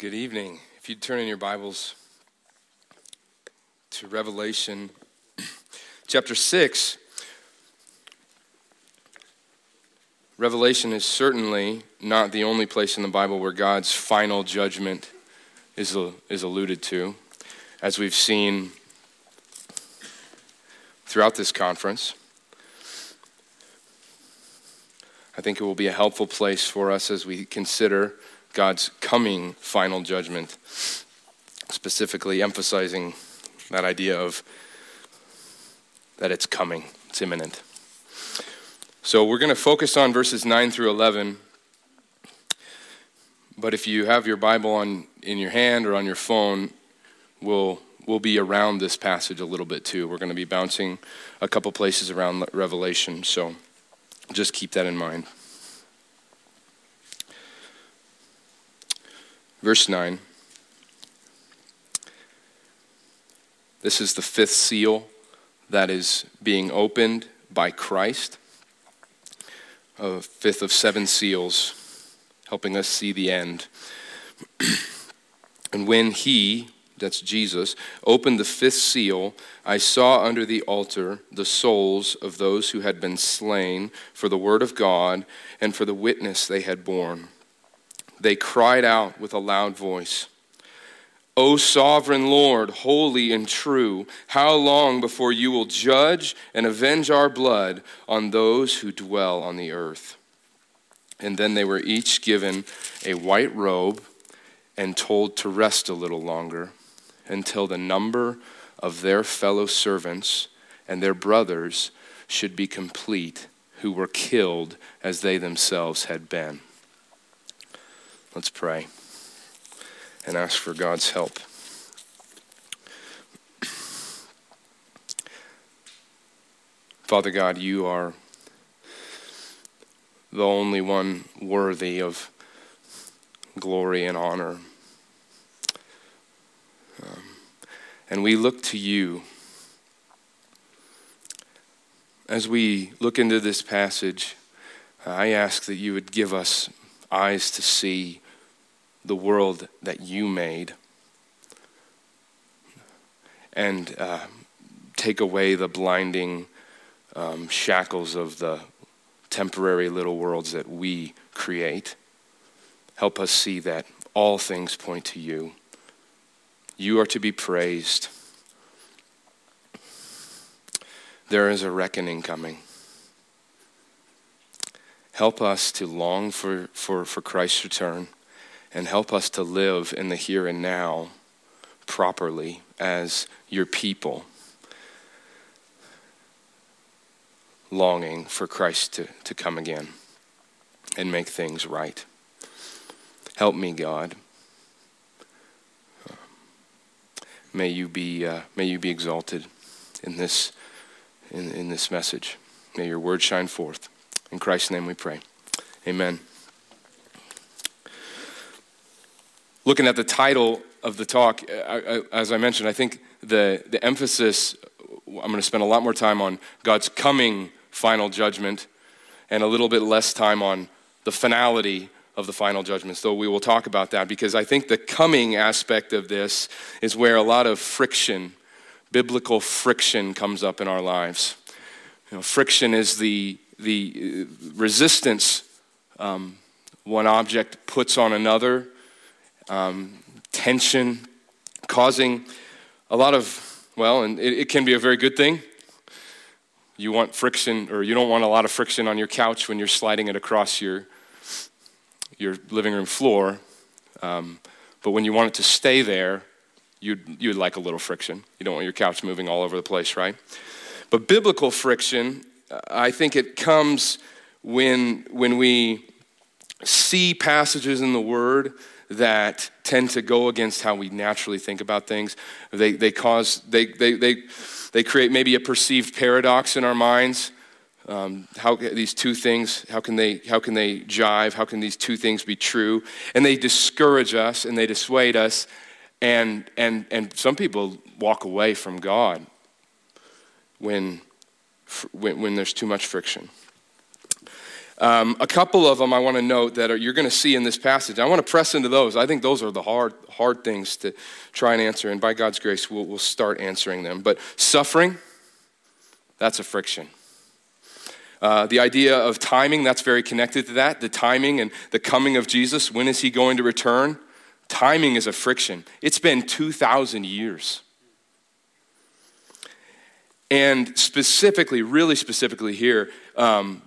Good evening. If you'd turn in your Bibles to Revelation chapter 6, Revelation is certainly not the only place in the Bible where God's final judgment is, is alluded to, as we've seen throughout this conference. I think it will be a helpful place for us as we consider God's coming final judgment, specifically emphasizing that idea of that it's coming, it's imminent. So we're going to focus on verses 9 through 11. But if you have your Bible on, in your hand or on your phone, we'll, we'll be around this passage a little bit too. We're going to be bouncing a couple places around Revelation, so just keep that in mind. Verse 9. This is the fifth seal that is being opened by Christ. A fifth of seven seals, helping us see the end. and when he, that's Jesus, opened the fifth seal, I saw under the altar the souls of those who had been slain for the word of God and for the witness they had borne they cried out with a loud voice, O sovereign Lord, holy and true, how long before you will judge and avenge our blood on those who dwell on the earth? And then they were each given a white robe and told to rest a little longer until the number of their fellow servants and their brothers should be complete, who were killed as they themselves had been. Let's pray and ask for God's help. Father God, you are the only one worthy of glory and honor. Um, and we look to you. As we look into this passage, I ask that you would give us eyes to see the world that you made and uh, take away the blinding um, shackles of the temporary little worlds that we create. Help us see that all things point to you. You are to be praised. There is a reckoning coming. Help us to long for, for, for Christ's return and help us to live in the here and now properly as your people, longing for Christ to, to come again and make things right. Help me, God. May you be, uh, may you be exalted in this, in, in this message. May your word shine forth. In Christ's name we pray. Amen. Looking at the title of the talk, uh, uh, uh, as I mentioned, I think the, the emphasis, I'm going to spend a lot more time on God's coming final judgment and a little bit less time on the finality of the final judgment. So we will talk about that because I think the coming aspect of this is where a lot of friction, biblical friction, comes up in our lives. You know, friction is the the resistance um, one object puts on another, um, tension, causing a lot of, well, and it, it can be a very good thing. You want friction, or you don't want a lot of friction on your couch when you're sliding it across your, your living room floor. Um, but when you want it to stay there, you'd, you'd like a little friction. You don't want your couch moving all over the place, right? But biblical friction I think it comes when, when we see passages in the Word that tend to go against how we naturally think about things. They, they cause, they, they, they, they create maybe a perceived paradox in our minds. Um, how these two things, how can they, how can they jive? How can these two things be true? And they discourage us and they dissuade us. And, and, and some people walk away from God when when, when there's too much friction. Um, a couple of them I want to note that are, you're going to see in this passage. I want to press into those. I think those are the hard, hard things to try and answer, and by God's grace, we'll, we'll start answering them. But suffering, that's a friction. Uh, the idea of timing, that's very connected to that. The timing and the coming of Jesus. When is he going to return? Timing is a friction. It's been 2,000 years. And specifically, really specifically here, um,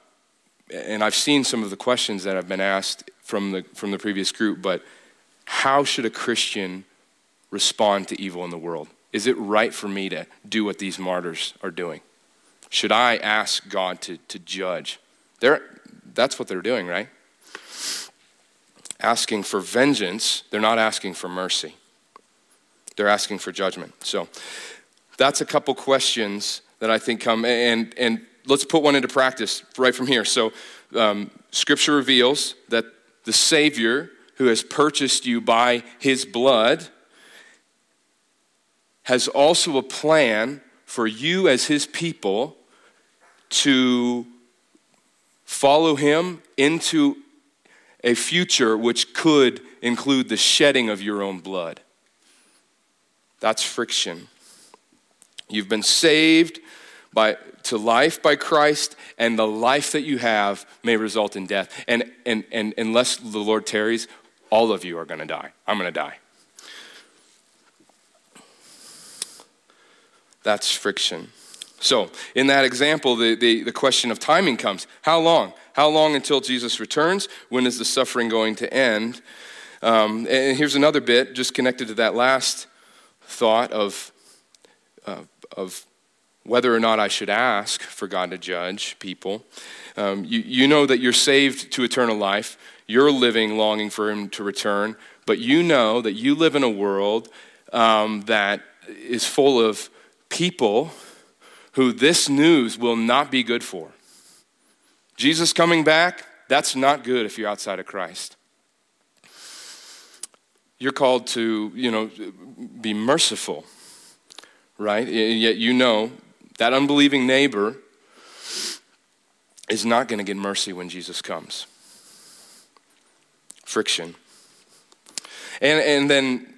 and I've seen some of the questions that have been asked from the, from the previous group, but how should a Christian respond to evil in the world? Is it right for me to do what these martyrs are doing? Should I ask God to, to judge? They're, that's what they're doing, right? Asking for vengeance, they're not asking for mercy. They're asking for judgment. So that's a couple questions that I think come, and, and let's put one into practice right from here. So, um, Scripture reveals that the Savior who has purchased you by his blood has also a plan for you as his people to follow him into a future which could include the shedding of your own blood. That's friction. You've been saved by, to life by Christ, and the life that you have may result in death. And, and, and unless the Lord tarries, all of you are going to die. I'm going to die. That's friction. So, in that example, the, the, the, question of timing comes. How long? How long until Jesus returns? When is the suffering going to end? Um, and here's another bit, just connected to that last thought of, uh, of whether or not I should ask for God to judge people. Um, you, you know that you're saved to eternal life. You're living longing for Him to return, but you know that you live in a world um, that is full of people who this news will not be good for. Jesus coming back, that's not good if you're outside of Christ. You're called to, you know, be merciful, right? And yet you know that unbelieving neighbor is not going to get mercy when Jesus comes. Friction. And, and then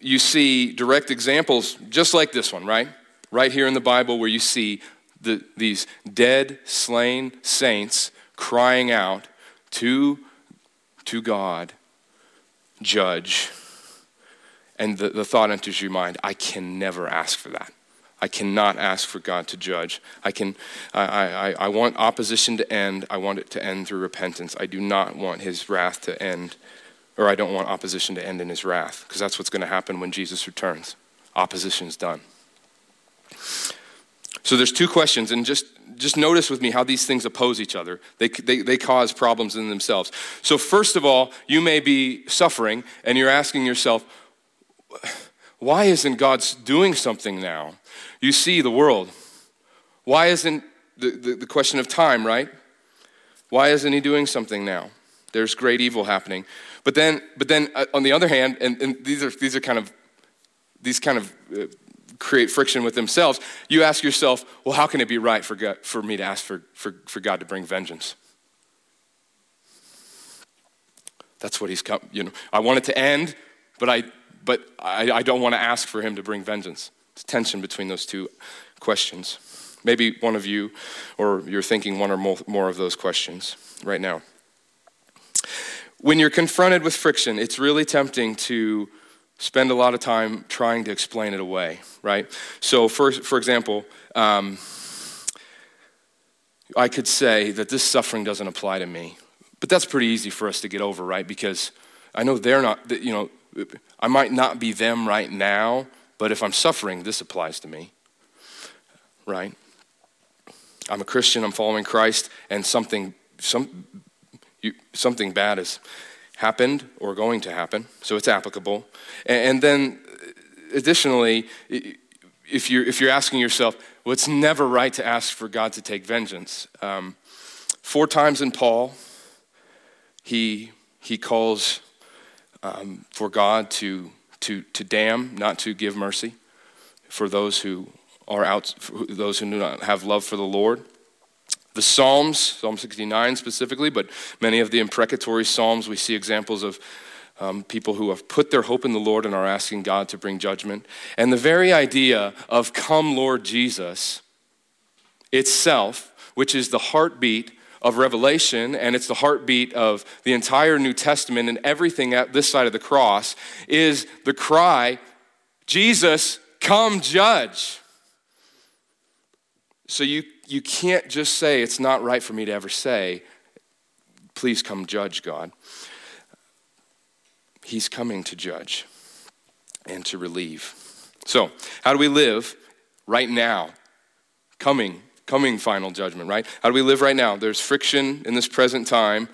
you see direct examples just like this one, right? Right here in the Bible, where you see the, these dead, slain saints crying out to, to God, judge. And the, the thought enters your mind I can never ask for that. I cannot ask for God to judge. I, can, I, I, I want opposition to end. I want it to end through repentance. I do not want his wrath to end, or I don't want opposition to end in his wrath, because that's what's going to happen when Jesus returns. Opposition's done. So there's two questions, and just, just notice with me how these things oppose each other. They, they, they cause problems in themselves. So, first of all, you may be suffering, and you're asking yourself, why isn't God doing something now? You see the world. Why isn't the, the, the, question of time, right? Why isn't he doing something now? There's great evil happening. But then, but then uh, on the other hand, and, and, these, are, these are kind of, these kind of uh, create friction with themselves, you ask yourself, well, how can it be right for, God, for me to ask for, for, for God to bring vengeance? That's what he's come, you know, I want it to end, but I, but I, I don't want to ask for him to bring vengeance. It's tension between those two questions. Maybe one of you, or you're thinking one or more, of those questions right now. When you're confronted with friction, it's really tempting to spend a lot of time trying to explain it away, right? So, for, for example, um, I could say that this suffering doesn't apply to me. But that's pretty easy for us to get over, right? Because I know they're not, you know, I might not be them right now, but if I'm suffering, this applies to me, right? I'm a Christian, I'm following Christ, and something, some, you, something bad has happened or going to happen, so it's applicable. And, and then, additionally, if you're, if you're asking yourself, well, it's never right to ask for God to take vengeance. Um, four times in Paul, he, he calls um, for God to, to, to damn, not to give mercy for those who are out, those who do not have love for the Lord. The Psalms, Psalm 69 specifically, but many of the imprecatory Psalms, we see examples of um, people who have put their hope in the Lord and are asking God to bring judgment. And the very idea of come, Lord Jesus, itself, which is the heartbeat of Revelation, and it's the heartbeat of the entire New Testament and everything at this side of the cross, is the cry, Jesus, come judge. So you, you can't just say, it's not right for me to ever say, please come judge God. He's coming to judge and to relieve. So, how do we live right now? Coming coming final judgment, right? How do we live right now? There's friction in this present time,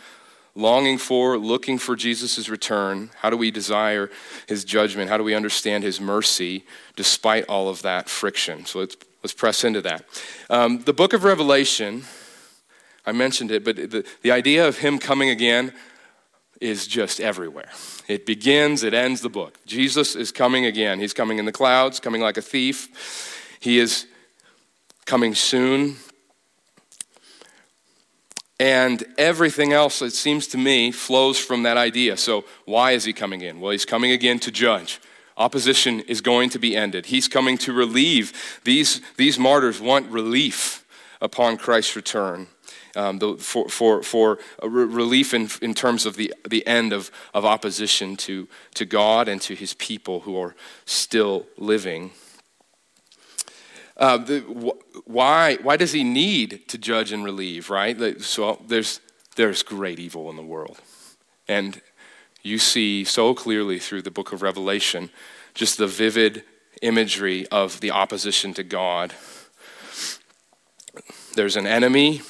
longing for, looking for Jesus' return. How do we desire his judgment? How do we understand his mercy despite all of that friction? So let's, let's press into that. Um, the book of Revelation, I mentioned it, but the, the idea of him coming again is just everywhere. It begins, it ends the book. Jesus is coming again. He's coming in the clouds, coming like a thief. He is coming soon. And everything else, it seems to me, flows from that idea. So, why is he coming in? Well, he's coming again to judge. Opposition is going to be ended. He's coming to relieve. These, these martyrs want relief upon Christ's return. Um, the, for, for, for relief in, in terms of the, the end of, of opposition to, to God and to his people who are still living. Uh, the, wh- why, why does he need to judge and relieve, right? So there's, there's great evil in the world. And you see so clearly through the book of Revelation just the vivid imagery of the opposition to God. There's an enemy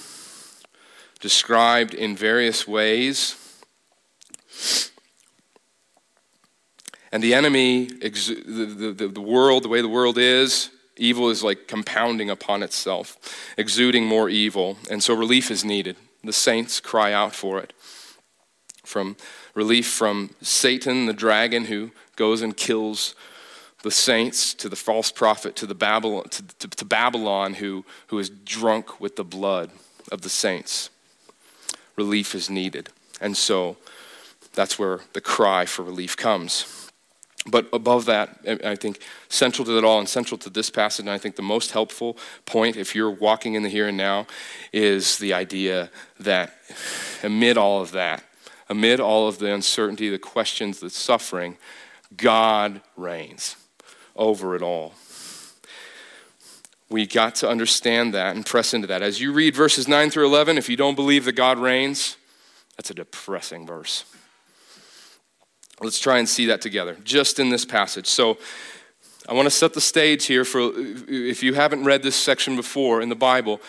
described in various ways. And the enemy, the, the, the world, the way the world is, Evil is like compounding upon itself, exuding more evil. And so relief is needed. The saints cry out for it. From relief from Satan, the dragon who goes and kills the saints, to the false prophet, to, the Babylon, to, to, to Babylon who, who is drunk with the blood of the saints. Relief is needed. And so that's where the cry for relief comes. But above that, I think central to it all and central to this passage, and I think the most helpful point, if you're walking in the here and now, is the idea that amid all of that, amid all of the uncertainty, the questions, the suffering, God reigns over it all. We got to understand that and press into that. As you read verses 9 through 11, if you don't believe that God reigns, that's a depressing verse. Let's try and see that together, just in this passage. So, I want to set the stage here for if you haven't read this section before in the Bible.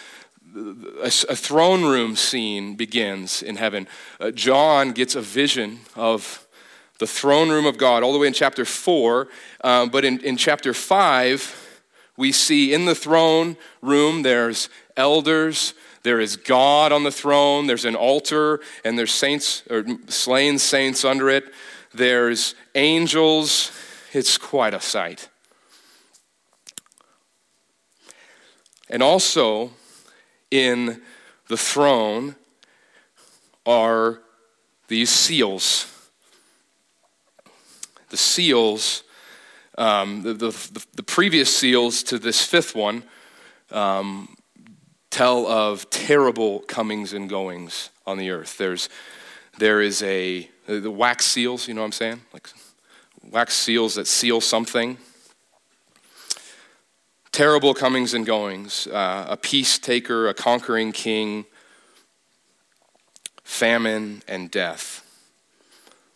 A, throne room scene begins in heaven. Uh, John gets a vision of the throne room of God all the way in chapter 4. Uh, but in, in chapter 5, we see in the throne room there's elders, there is God on the throne, there's an altar, and there's saints or slain saints under it there's angels. It's quite a sight. And also in the throne are these seals. The seals, um, the, the, the, previous seals to this fifth one, um, tell of terrible comings and goings on the earth. There's, there is a the wax seals, you know what I'm saying? Like wax seals that seal something. Terrible comings and goings, uh, a peace taker, a conquering king, famine, and death.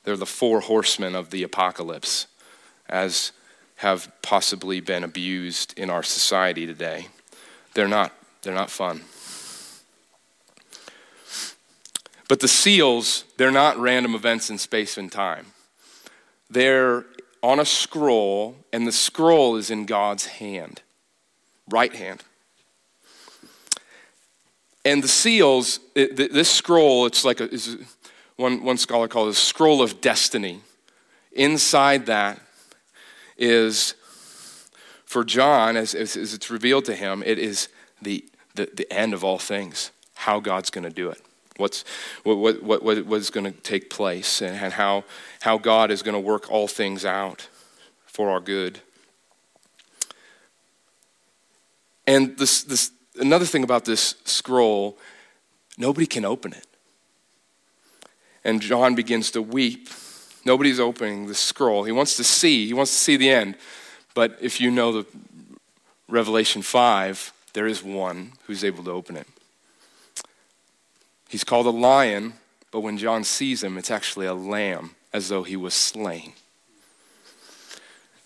They're the four horsemen of the apocalypse, as have possibly been abused in our society today. They're not, they're not fun. But the seals, they're not random events in space and time. They're on a scroll, and the scroll is in God's hand, right hand. And the seals, it, this scroll, it's like a, one, one scholar called it a scroll of destiny. Inside that is, for John, as, as, as it's revealed to him, it is the, the, the end of all things how God's going to do it. What's, what, what, what, what is going to take place and, how, how God is going to work all things out for our good. And this, this, another thing about this scroll, nobody can open it. And John begins to weep. Nobody's opening the scroll. He wants to see, he wants to see the end. But if you know the Revelation 5, there is one who's able to open it. He's called a lion, but when John sees him, it's actually a lamb, as though he was slain.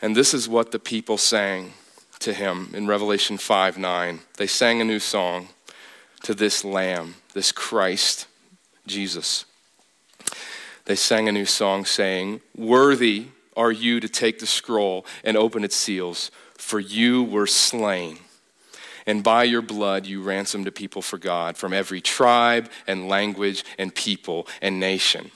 And this is what the people sang to him in Revelation 5 9. They sang a new song to this lamb, this Christ, Jesus. They sang a new song saying, Worthy are you to take the scroll and open its seals, for you were slain. And by your blood you ransomed a people for God from every tribe and language and people and nation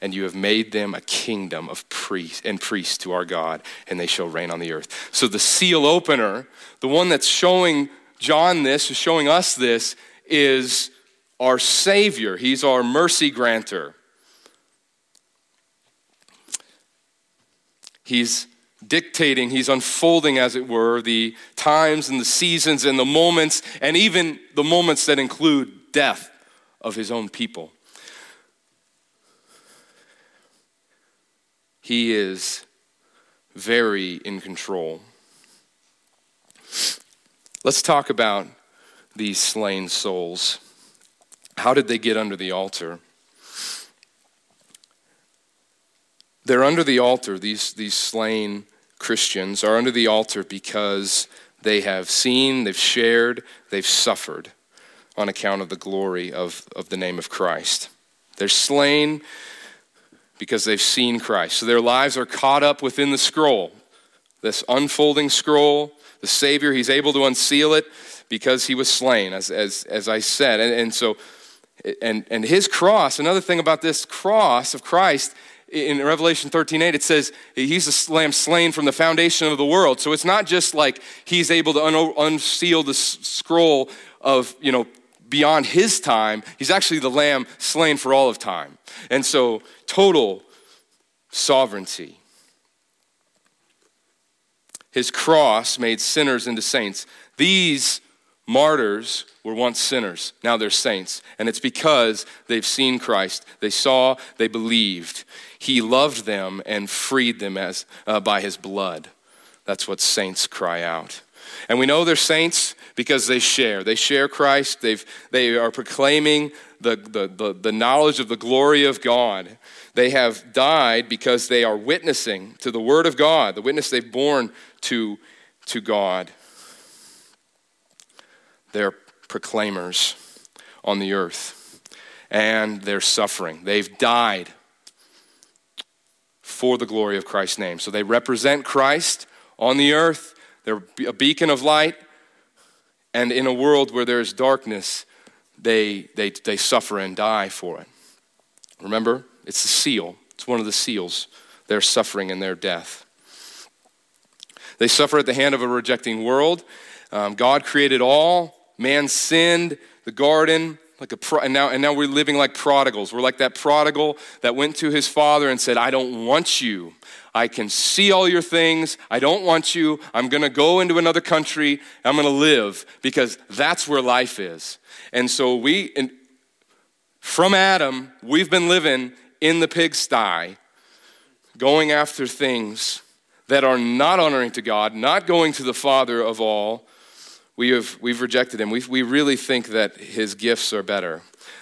and you have made them a kingdom of priests and priests to our God, and they shall reign on the earth. So the seal opener, the one that's showing John this, is showing us this, is our Savior. He's our mercy granter. He's dictating, he's unfolding, as it were, the times and the seasons and the moments, and even the moments that include death of his own people. He is very in control. Let's talk about these slain souls. How did they get under the altar? They're under the altar, these, these slain Christians are under the altar because they have seen, they've shared, they've suffered on account of the glory of, of the name of Christ. They're slain because they've seen Christ. So their lives are caught up within the scroll, this unfolding scroll. The Savior, He's able to unseal it because He was slain, as, as, as I said. And, and so, and, and His cross, another thing about this cross of Christ, in Revelation 13 8, it says he's a lamb slain from the foundation of the world. So it's not just like he's able to un- unseal the scroll of, you know, beyond his time. He's actually the lamb slain for all of time. And so, total sovereignty. His cross made sinners into saints. These martyrs were once sinners, now they're saints. And it's because they've seen Christ. They saw, they believed. He loved them and freed them as, uh, by his blood. That's what saints cry out. And we know they're saints because they share. They share Christ. They've, they are proclaiming the, the, the, the, knowledge of the glory of God. They have died because they are witnessing to the Word of God, the witness they've borne to, to God. They're proclaimers on the earth, and they're suffering. They've died for the glory of Christ's name. So they represent Christ on the earth they're a beacon of light, and in a world where there is darkness, they, they, they suffer and die for it. Remember, it's the seal, it's one of the seals, their suffering and their death. They suffer at the hand of a rejecting world. Um, God created all, man sinned, the garden, like a pro- and now and now we're living like prodigals. We're like that prodigal that went to his father and said, "I don't want you. I can see all your things. I don't want you. I'm going to go into another country. I'm going to live because that's where life is. And so we, in, from Adam, we've been living in the pigsty, going after things that are not honoring to God, not going to the Father of all. We have, we've rejected him. We, we really think that his gifts are better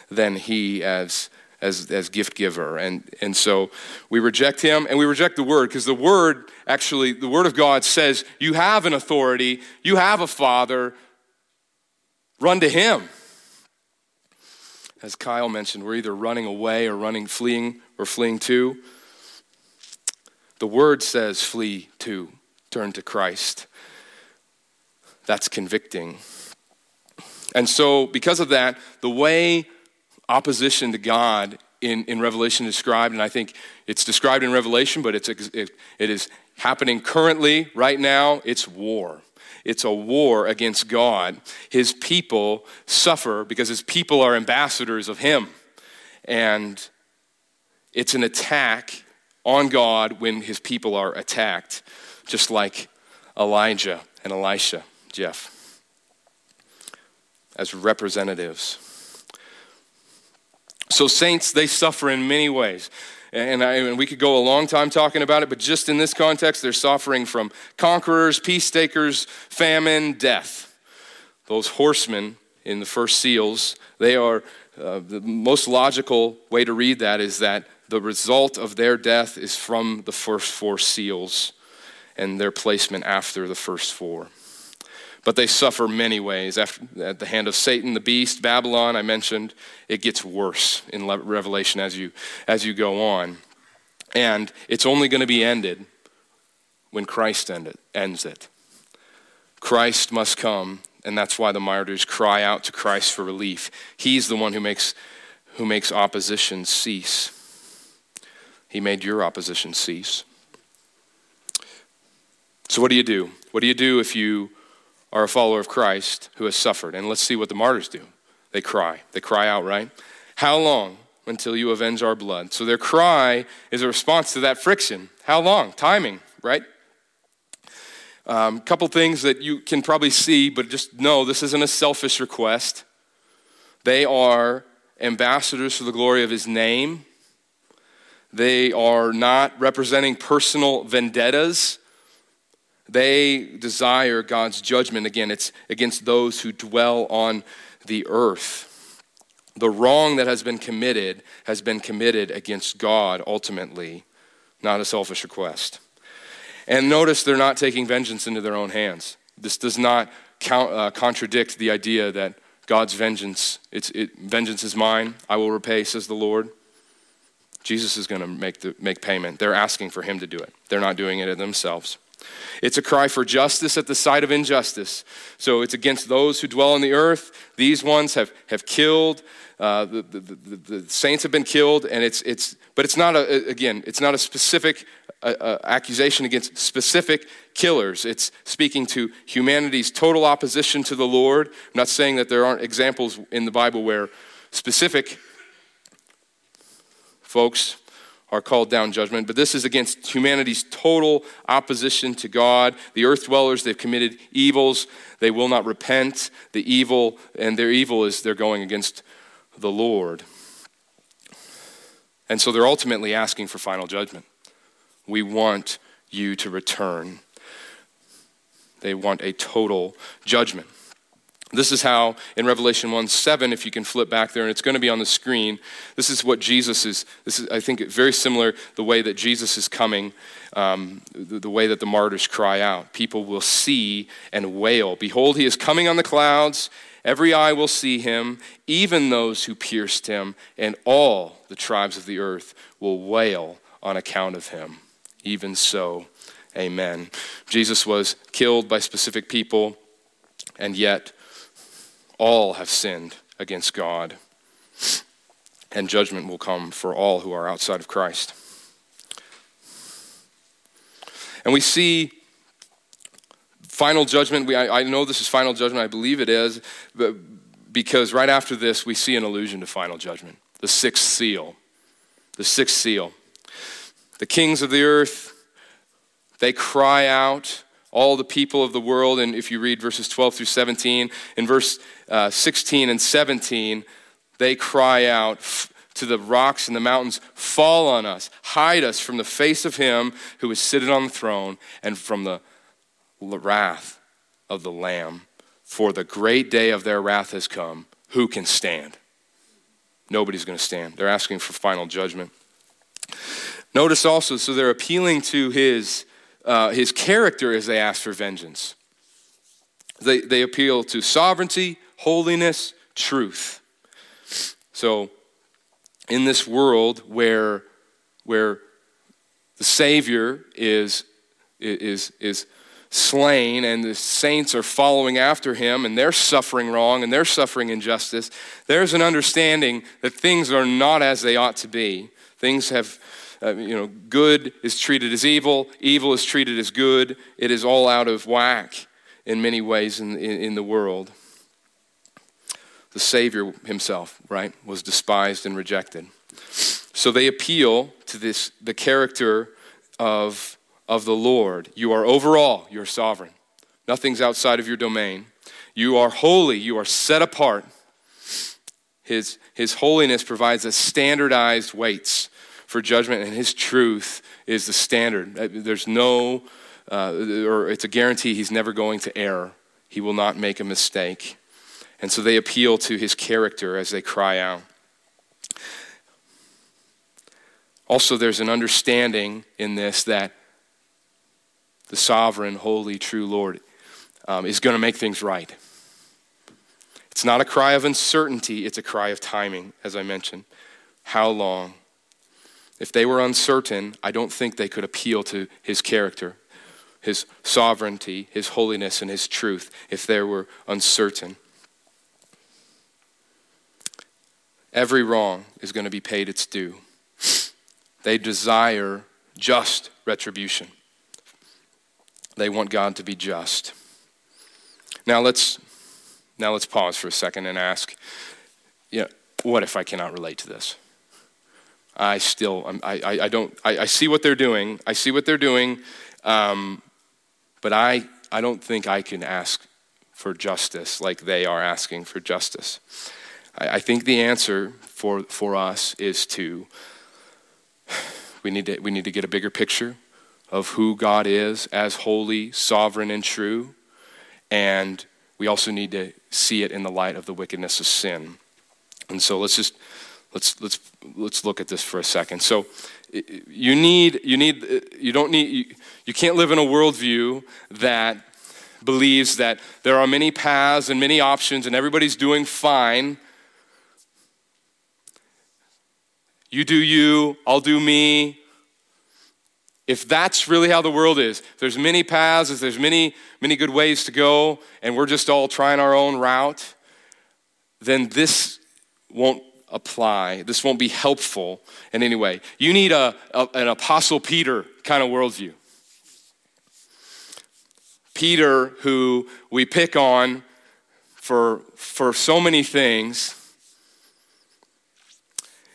than he as as, as gift giver. And, and so we reject him and we reject the word because the word actually, the word of God says, you have an authority, you have a father, run to him. As Kyle mentioned, we're either running away or running, fleeing or fleeing to. The word says, flee to, turn to Christ. That's convicting. And so, because of that, the way opposition to God in, in Revelation is described, and I think it's described in Revelation, but it's, it, it is happening currently, right now. It's war. it's a war against God. His people suffer because his people are ambassadors of him. And it's an attack on God when his people are attacked, just like Elijah and Elisha, Jeff, as representatives. So, saints, they suffer in many ways. And, I, and, we could go a long time talking about it, but just in this context, they're suffering from conquerors, peace takers, famine, death. Those horsemen in the first seals, they are uh, the most logical way to read that is that the result of their death is from the first four seals and their placement after the first four. But they suffer many ways. After, at the hand of Satan, the beast, Babylon, I mentioned, it gets worse in Revelation as you, as you go on. And it's only going to be ended when Christ end it, ends it. Christ must come, and that's why the martyrs cry out to Christ for relief. He's the one who makes, who makes opposition cease. He made your opposition cease. So, what do you do? What do you do if you are a follower of Christ who has suffered. And let's see what the martyrs do. They cry. They cry out, right? How long until you avenge our blood? So their cry is a response to that friction. How long? Timing, right? A um, couple things that you can probably see, but just know this isn't a selfish request. They are ambassadors for the glory of his name. They are not representing personal vendettas they desire God's judgment. Again, it's against those who dwell on the earth. The wrong that has been committed has been committed against God ultimately, not a selfish request. And notice they're not taking vengeance into their own hands. This does not count, uh, contradict the idea that God's vengeance, it's, it, vengeance is mine, I will repay, says the Lord. Jesus is going to make, make payment. They're asking for him to do it, they're not doing it themselves. It's a cry for justice at the sight of injustice. So it's against those who dwell on the earth. These ones have, have killed. Uh, the, the, the, the, saints have been killed, and it's, it's, but it's not a, again, it's not a specific uh, uh, accusation against specific killers. It's speaking to humanity's total opposition to the Lord. I'm not saying that there aren't examples in the Bible where specific folks are called down judgment, but this is against humanity's total opposition to God. The earth dwellers, they've committed evils. They will not repent. The evil, and their evil is they're going against the Lord. And so they're ultimately asking for final judgment. We want you to return. They want a total judgment. This is how, in Revelation 1 7, if you can flip back there, and it's going to be on the screen, this is what Jesus is. This is, I think, very similar the way that Jesus is coming, um, the, the way that the martyrs cry out. People will see and wail Behold, he is coming on the clouds. Every eye will see him, even those who pierced him, and all the tribes of the earth will wail on account of him. Even so, amen. Jesus was killed by specific people, and yet, all have sinned against God, and judgment will come for all who are outside of Christ. And we see final judgment. We, I, I know this is final judgment, I believe it is, but because right after this, we see an allusion to final judgment the sixth seal. The sixth seal. The kings of the earth, they cry out all the people of the world. And if you read verses 12 through 17, in verse uh, 16 and 17, they cry out to the rocks and the mountains, Fall on us, hide us from the face of him who is seated on the throne and from the wrath of the Lamb. For the great day of their wrath has come. Who can stand? Nobody's going to stand. They're asking for final judgment. Notice also, so they're appealing to his uh, his character as they ask for vengeance. They, they appeal to sovereignty, holiness, truth. So, in this world where, where the Savior is, is, is slain and the saints are following after him and they're suffering wrong and they're suffering injustice, there's an understanding that things are not as they ought to be. Things have uh, you know, good is treated as evil, evil is treated as good. It is all out of whack in many ways in, in, in the world. The Savior himself, right, was despised and rejected. So they appeal to this, the character of, of the Lord. You are overall, you're sovereign. Nothing's outside of your domain. You are holy, you are set apart. His, his holiness provides a standardized weights for judgment, and his truth is the standard. Uh, there's no, uh, or it's a guarantee he's never going to err. He will not make a mistake. And so they appeal to his character as they cry out. Also, there's an understanding in this that the sovereign, holy, true Lord um, is going to make things right. It's not a cry of uncertainty, it's a cry of timing, as I mentioned. How long? If they were uncertain, I don't think they could appeal to his character, his sovereignty, his holiness, and his truth if they were uncertain. Every wrong is going to be paid its due. They desire just retribution. They want God to be just. Now let's now let's pause for a second and ask, you know, what if I cannot relate to this? I still, I, I, I don't, I, I, see what they're doing. I see what they're doing, um, but I, I don't think I can ask for justice like they are asking for justice. I, I think the answer for, for us is to we need to, we need to get a bigger picture of who God is as holy, sovereign, and true. And we also need to see it in the light of the wickedness of sin. And so let's just let's let's let's look at this for a second. So you need you need you don't need you, you can't live in a worldview that believes that there are many paths and many options and everybody's doing fine You do you, I'll do me. If that's really how the world is, there's many paths, if there's many, many good ways to go, and we're just all trying our own route, then this won't apply. This won't be helpful in any way. You need a, a an Apostle Peter kind of worldview. Peter, who we pick on for, for so many things,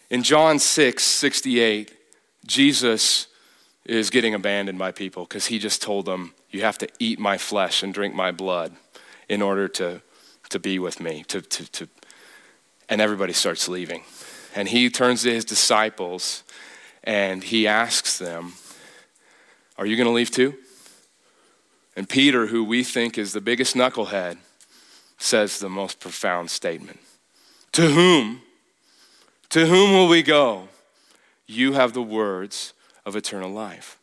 in John 6 68, Jesus is getting abandoned by people because he just told them, You have to eat my flesh and drink my blood in order to, to be with me. To, to, to. And everybody starts leaving. And he turns to his disciples and he asks them, Are you going to leave too? And Peter, who we think is the biggest knucklehead, says the most profound statement To whom to whom will we go? You have the words of eternal life.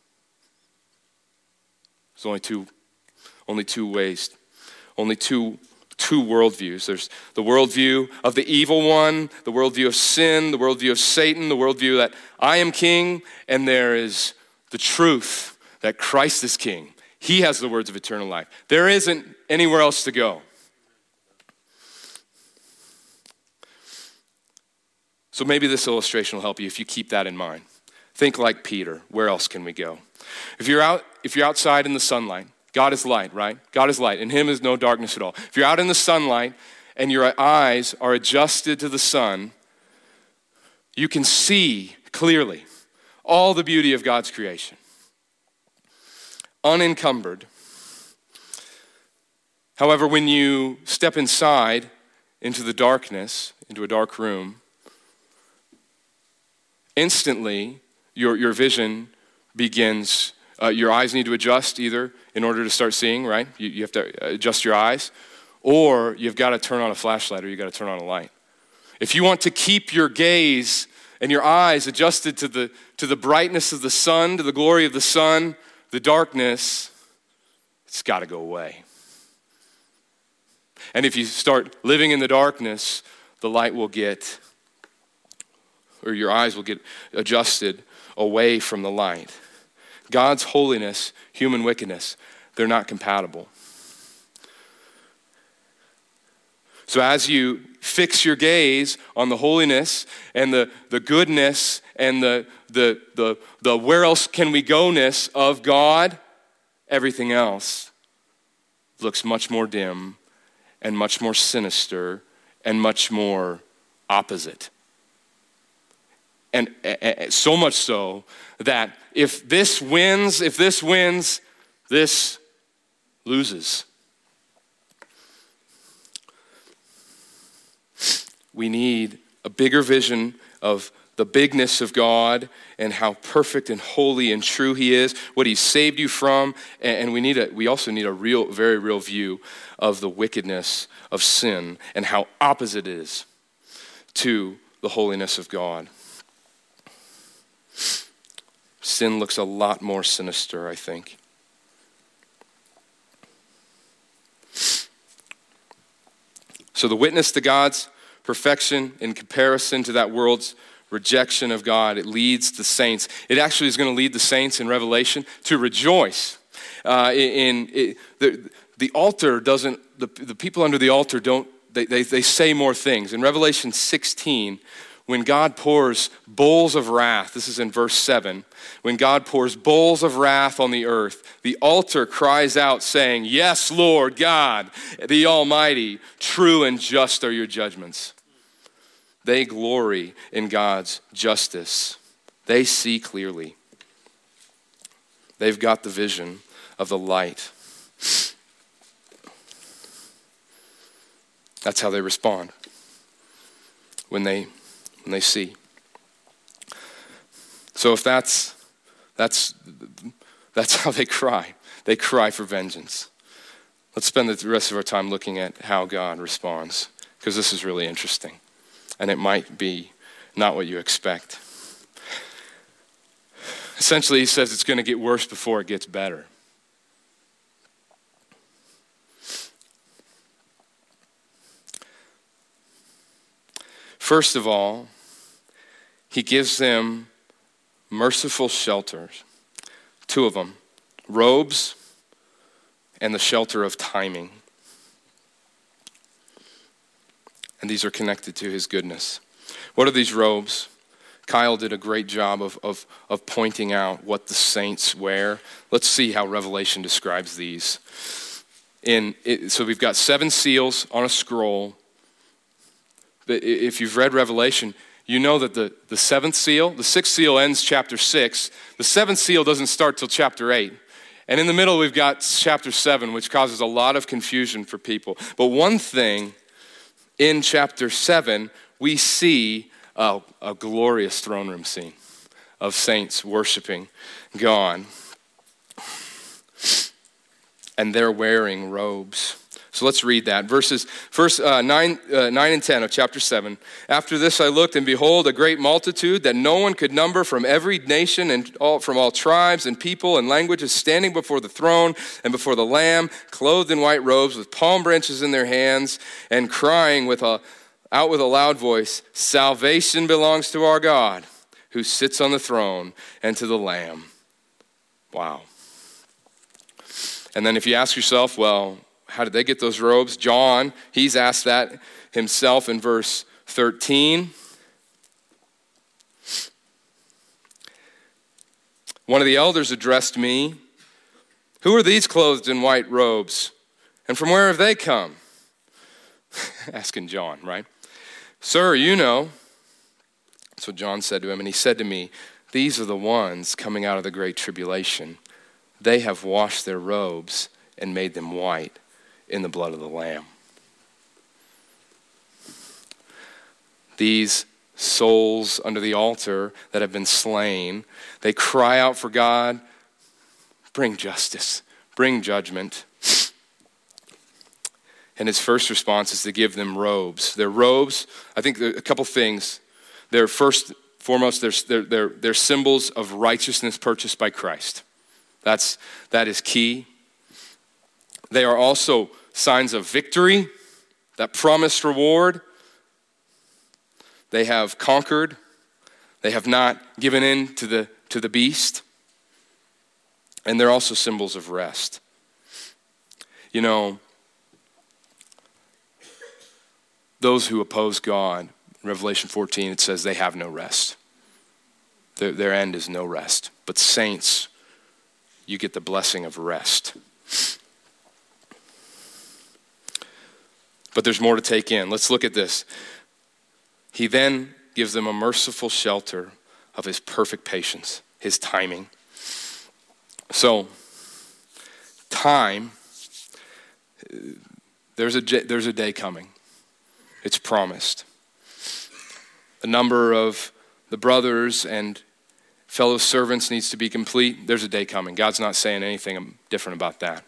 There's only two, only two ways, only two, two worldviews. There's the worldview of the evil one, the worldview of sin, the worldview of Satan, the worldview that I am king, and there is the truth that Christ is king. He has the words of eternal life. There isn't anywhere else to go. So maybe this illustration will help you if you keep that in mind. Think like Peter. Where else can we go? If you're out, if you're outside in the sunlight, God is light, right? God is light. In him is no darkness at all. If you're out in the sunlight and your eyes are adjusted to the sun, you can see clearly all the beauty of God's creation. Unencumbered. However, when you step inside into the darkness, into a dark room, instantly your, your vision begins, uh, your eyes need to adjust either in order to start seeing, right? You, you have to adjust your eyes, or you've got to turn on a flashlight or you've got to turn on a light. If you want to keep your gaze and your eyes adjusted to the, to the brightness of the sun, to the glory of the sun, the darkness, it's got to go away. And if you start living in the darkness, the light will get or your eyes will get adjusted away from the light. God's holiness, human wickedness, they're not compatible. So, as you fix your gaze on the holiness and the, the goodness and the, the, the, the where else can we go ness of God, everything else, looks much more dim and much more sinister and much more opposite. And so much so that if this wins, if this wins, this loses. We need a bigger vision of the bigness of God and how perfect and holy and true He is, what He saved you from, and we need a, we also need a real, very real view of the wickedness of sin and how opposite it is to the holiness of God. Sin looks a lot more sinister, I think. So the witness to God's perfection in comparison to that world's rejection of God. It leads the saints. It actually is going to lead the saints in Revelation to rejoice. Uh, in, in the, the altar doesn't, the, the people under the altar don't, they, they, they say more things. In Revelation 16, when God pours bowls of wrath, this is in verse 7, when God pours bowls of wrath on the earth, the altar cries out, saying, Yes, Lord God, the Almighty, true and just are your judgments. They glory in God's justice. They see clearly. They've got the vision of the light. That's how they respond when they when they see. So if that's that's that's how they cry. They cry for vengeance. Let's spend the rest of our time looking at how God responds because this is really interesting and it might be not what you expect. Essentially, he says it's going to get worse before it gets better. First of all, he gives them merciful shelters, two of them robes and the shelter of timing. and these are connected to his goodness. What are these robes? Kyle did a great job of, of, of pointing out what the saints wear. Let's see how Revelation describes these. In, it, so we've got seven seals on a scroll. But if you've read Revelation, you know that the, the seventh seal, the sixth seal ends chapter six. The seventh seal doesn't start till chapter eight. And in the middle, we've got chapter seven, which causes a lot of confusion for people. But one thing in chapter 7, we see a, a glorious throne room scene of saints worshiping God. And they're wearing robes. So let's read that. Verses first uh, 9, uh, 9 and 10 of chapter 7. After this I looked, and behold, a great multitude that no one could number from every nation and all, from all tribes and people and languages standing before the throne and before the Lamb, clothed in white robes with palm branches in their hands, and crying with a, out with a loud voice Salvation belongs to our God who sits on the throne and to the Lamb. Wow. And then if you ask yourself, well, how did they get those robes? John, he's asked that himself in verse 13. One of the elders addressed me Who are these clothed in white robes? And from where have they come? Asking John, right? Sir, you know. What John said to him. And he said to me, These are the ones coming out of the great tribulation. They have washed their robes and made them white in the blood of the Lamb. These souls under the altar that have been slain, they cry out for God, bring justice, bring judgment. And his first response is to give them robes. Their robes, I think a couple things. They're first, foremost, they're, they're, they're, they're symbols of righteousness purchased by Christ. That's, that is key. They are also signs of victory, that promised reward. They have conquered. They have not given in to the, to the beast. And they're also symbols of rest. You know, those who oppose God, Revelation 14, it says they have no rest. Their, their end is no rest. But saints, you get the blessing of rest. But there's more to take in. Let's look at this. He then gives them a merciful shelter of his perfect patience, his timing. So, time, there's a, there's a day coming. It's promised. The number of the brothers and fellow servants needs to be complete. There's a day coming. God's not saying anything different about that.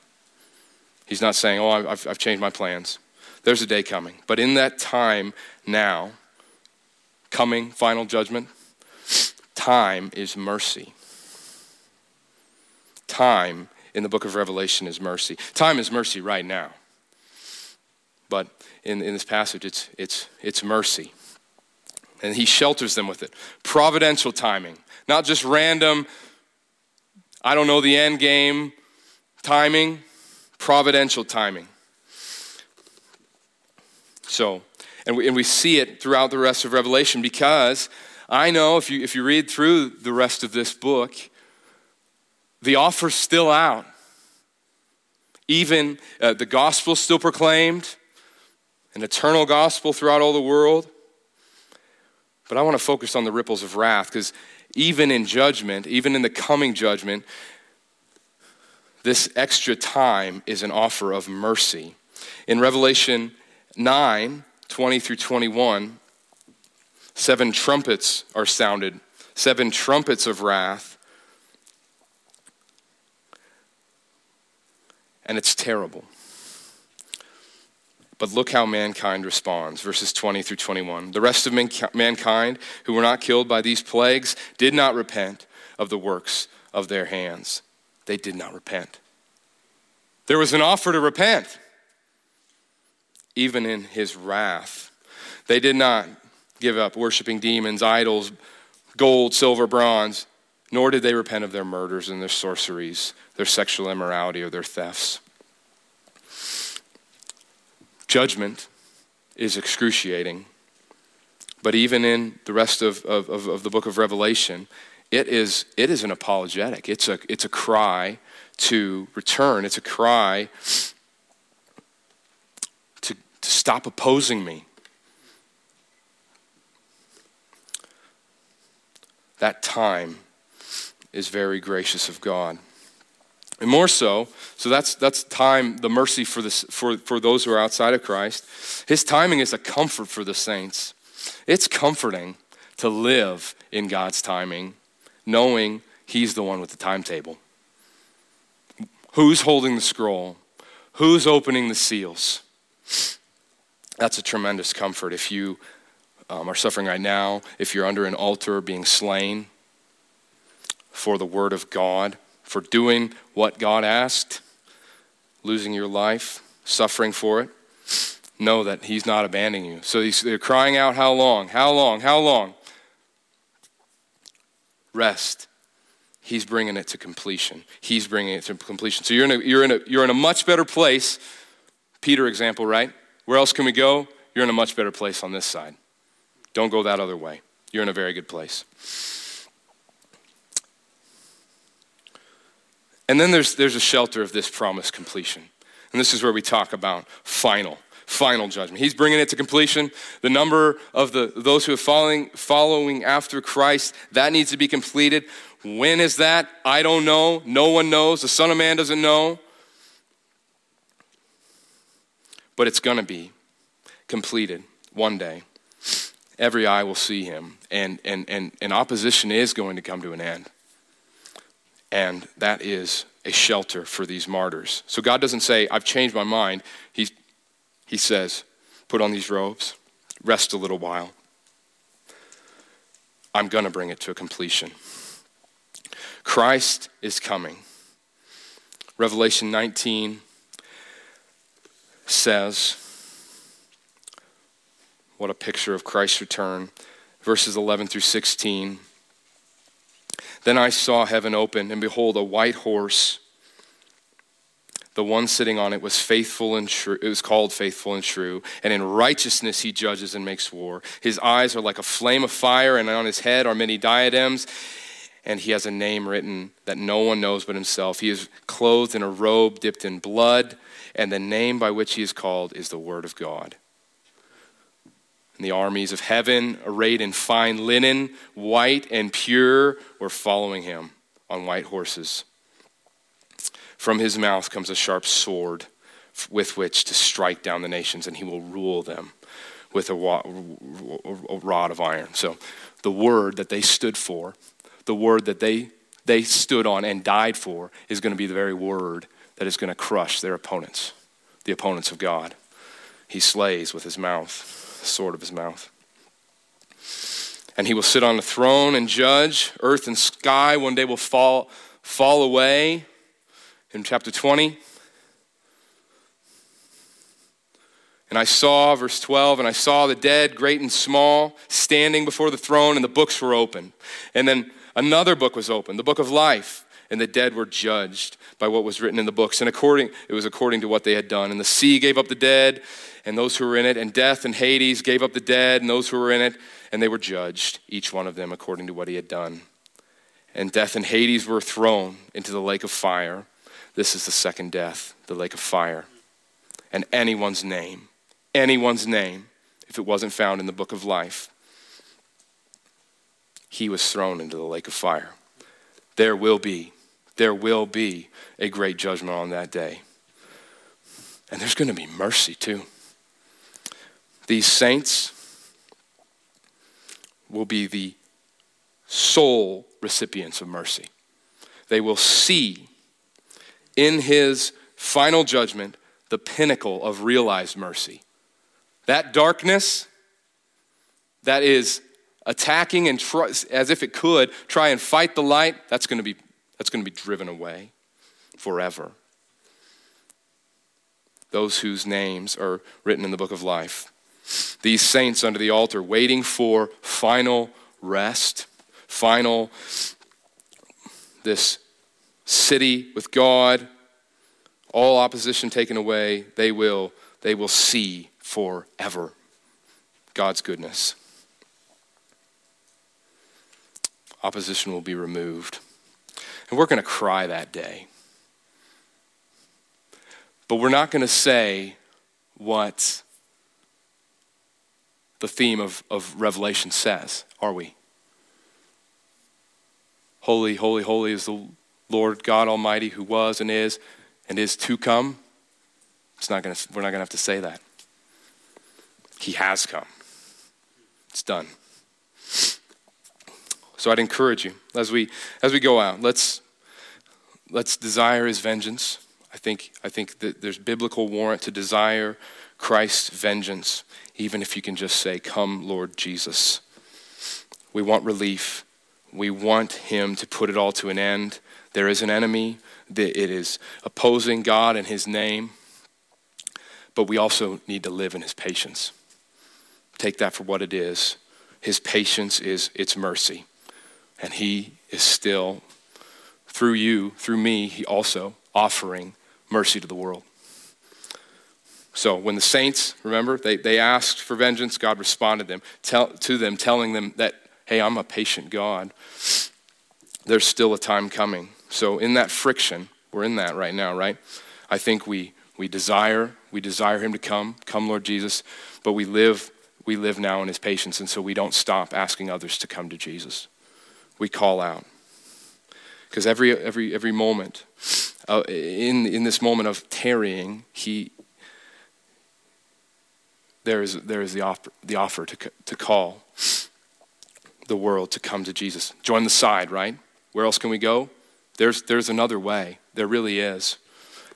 He's not saying, oh, I've, I've changed my plans. There's a day coming. But in that time now, coming final judgment, time is mercy. Time in the book of Revelation is mercy. Time is mercy right now. But in, in this passage, it's, it's, it's mercy. And he shelters them with it. Providential timing, not just random, I don't know the end game timing, providential timing. So, and we, and we see it throughout the rest of Revelation because I know if you, if you read through the rest of this book, the offer's still out. Even uh, the gospel still proclaimed, an eternal gospel throughout all the world. But I want to focus on the ripples of wrath because even in judgment, even in the coming judgment, this extra time is an offer of mercy. In Revelation 9 20 through 21, seven trumpets are sounded, seven trumpets of wrath. And it's terrible. But look how mankind responds, verses 20 through 21. The rest of mankind who were not killed by these plagues did not repent of the works of their hands. They did not repent. There was an offer to repent, even in his wrath. They did not give up worshiping demons, idols, gold, silver, bronze, nor did they repent of their murders and their sorceries, their sexual immorality, or their thefts. Judgment is excruciating. But even in the rest of, of, of, the book of Revelation, it is, it is an apologetic. It's a, it's a cry to return. It's a cry to, to stop opposing me. That time is very gracious of God. And more so, so that's, that's time, the mercy for, this, for, for those who are outside of Christ. His timing is a comfort for the saints. It's comforting to live in God's timing, knowing He's the one with the timetable. Who's holding the scroll? Who's opening the seals? That's a tremendous comfort if you um, are suffering right now, if you're under an altar being slain for the Word of God for doing what God asked, losing your life, suffering for it, know that He's not abandoning you. So they're crying out, How long? How long? How long? Rest. He's bringing it to completion. He's bringing it to completion. So you're in a, you're in a, you're in a much better place. Peter example, right? Where else can we go? You're in a much better place on this side. Don't go that other way. You're in a very good place. And then there's, there's a shelter of this promised completion. And this is where we talk about final, final judgment. He's bringing it to completion. The number of the, those who are following, following after Christ, that needs to be completed. When is that? I don't know. No one knows. The Son of Man doesn't know. But it's going to be completed one day. Every eye will see him. And, and, and, and opposition is going to come to an end and that is a shelter for these martyrs. So God doesn't say, I've changed my mind. He, he says, put on these robes, rest a little while. I'm going to bring it to a completion. Christ is coming. Revelation 19 says, what a picture of Christ's return. Verses 11 through 16. Then I saw heaven open, and behold, a white horse. The one sitting on it was faithful and true. It was called faithful and true. And in righteousness he judges and makes war. His eyes are like a flame of fire, and on his head are many diadems. and he has a name written that no one knows but himself. He is clothed in a robe dipped in blood, and the name by which he is called is the Word of God. And the armies of heaven, arrayed in fine linen, white and pure, were following him on white horses. From his mouth comes a sharp sword with which to strike down the nations, and he will rule them with a rod of iron. So, the word that they stood for, the word that they, they stood on and died for, is going to be the very word that is going to crush their opponents, the opponents of God. He slays with his mouth, the sword of his mouth. And he will sit on the throne and judge. Earth and sky one day will fall, fall away. In chapter 20, And I saw, verse 12, and I saw the dead, great and small, standing before the throne, and the books were open. And then another book was opened, the book of life, and the dead were judged by what was written in the books. And according, it was according to what they had done. And the sea gave up the dead, and those who were in it, and death and Hades gave up the dead, and those who were in it, and they were judged, each one of them according to what he had done. And death and Hades were thrown into the lake of fire. This is the second death, the lake of fire. And anyone's name anyone's name if it wasn't found in the book of life. He was thrown into the lake of fire. There will be, there will be a great judgment on that day. And there's going to be mercy too. These saints will be the sole recipients of mercy. They will see in his final judgment the pinnacle of realized mercy. That darkness that is attacking and try, as if it could try and fight the light, that's going to be that's going to be driven away forever. Those whose names are written in the book of life. These saints under the altar waiting for final rest, final this city with God, all opposition taken away, they will they will see forever. God's goodness. Opposition will be removed. And we're going to cry that day. But we're not going to say what the theme of, of Revelation says, are we? Holy, holy, holy is the Lord God Almighty who was and is and is to come. It's not gonna, we're not going to have to say that. He has come. It's done. So I'd encourage you as we as we go out, let's let's desire his vengeance. I think I think that there's biblical warrant to desire Christ's vengeance, even if you can just say, Come, Lord Jesus. We want relief. We want him to put it all to an end. There is an enemy that it is opposing God and his name, but we also need to live in his patience. Take that for what it is. His patience is its mercy. And he is still, through you, through me, he also offering mercy to the world. So when the saints, remember, they, they asked for vengeance, God responded them, tell, to them, telling them that, hey, I'm a patient God. There's still a time coming. So in that friction, we're in that right now, right? I think we, we desire, we desire him to come, come Lord Jesus, but we live we live now in his patience, and so we don't stop asking others to come to Jesus. We call out. Because every, every, every moment, uh, in, in this moment of tarrying, he, there is, there is the, offer, the offer to, to call the world to come to Jesus. Join the side, right? Where else can we go? There's, there's another way. There really is.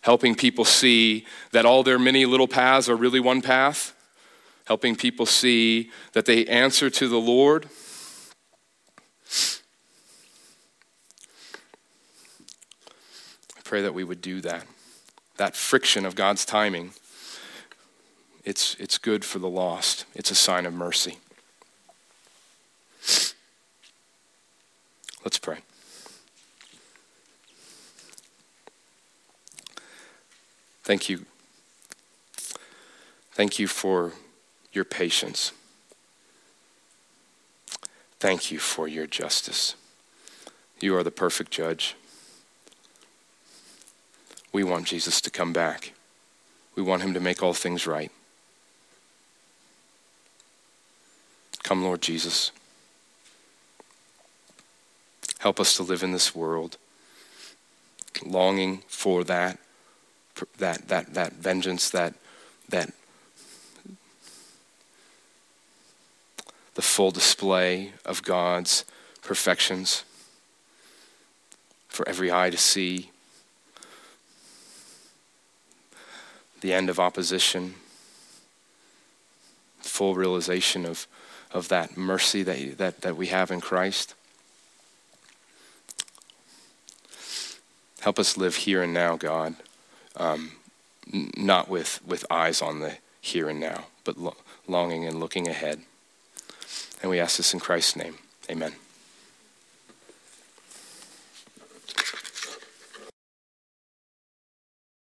Helping people see that all their many little paths are really one path helping people see that they answer to the Lord. Pray that we would do that. That friction of God's timing, it's, it's good for the lost, it's a sign of mercy. Let's pray. Thank you. Thank you for your patience. Thank you for your justice. You are the perfect judge. We want Jesus to come back. We want him to make all things right. Come, Lord Jesus. Help us to live in this world, longing for that, that, that, that vengeance, that, that the full display of God's perfections for every eye to see, the end of opposition, full realization of, of that mercy that, that, that we have in Christ. Help us live here and now, God, um, n- not with, with eyes on the here and now, but lo- longing and looking ahead. And we ask this in Christ's name. Amen.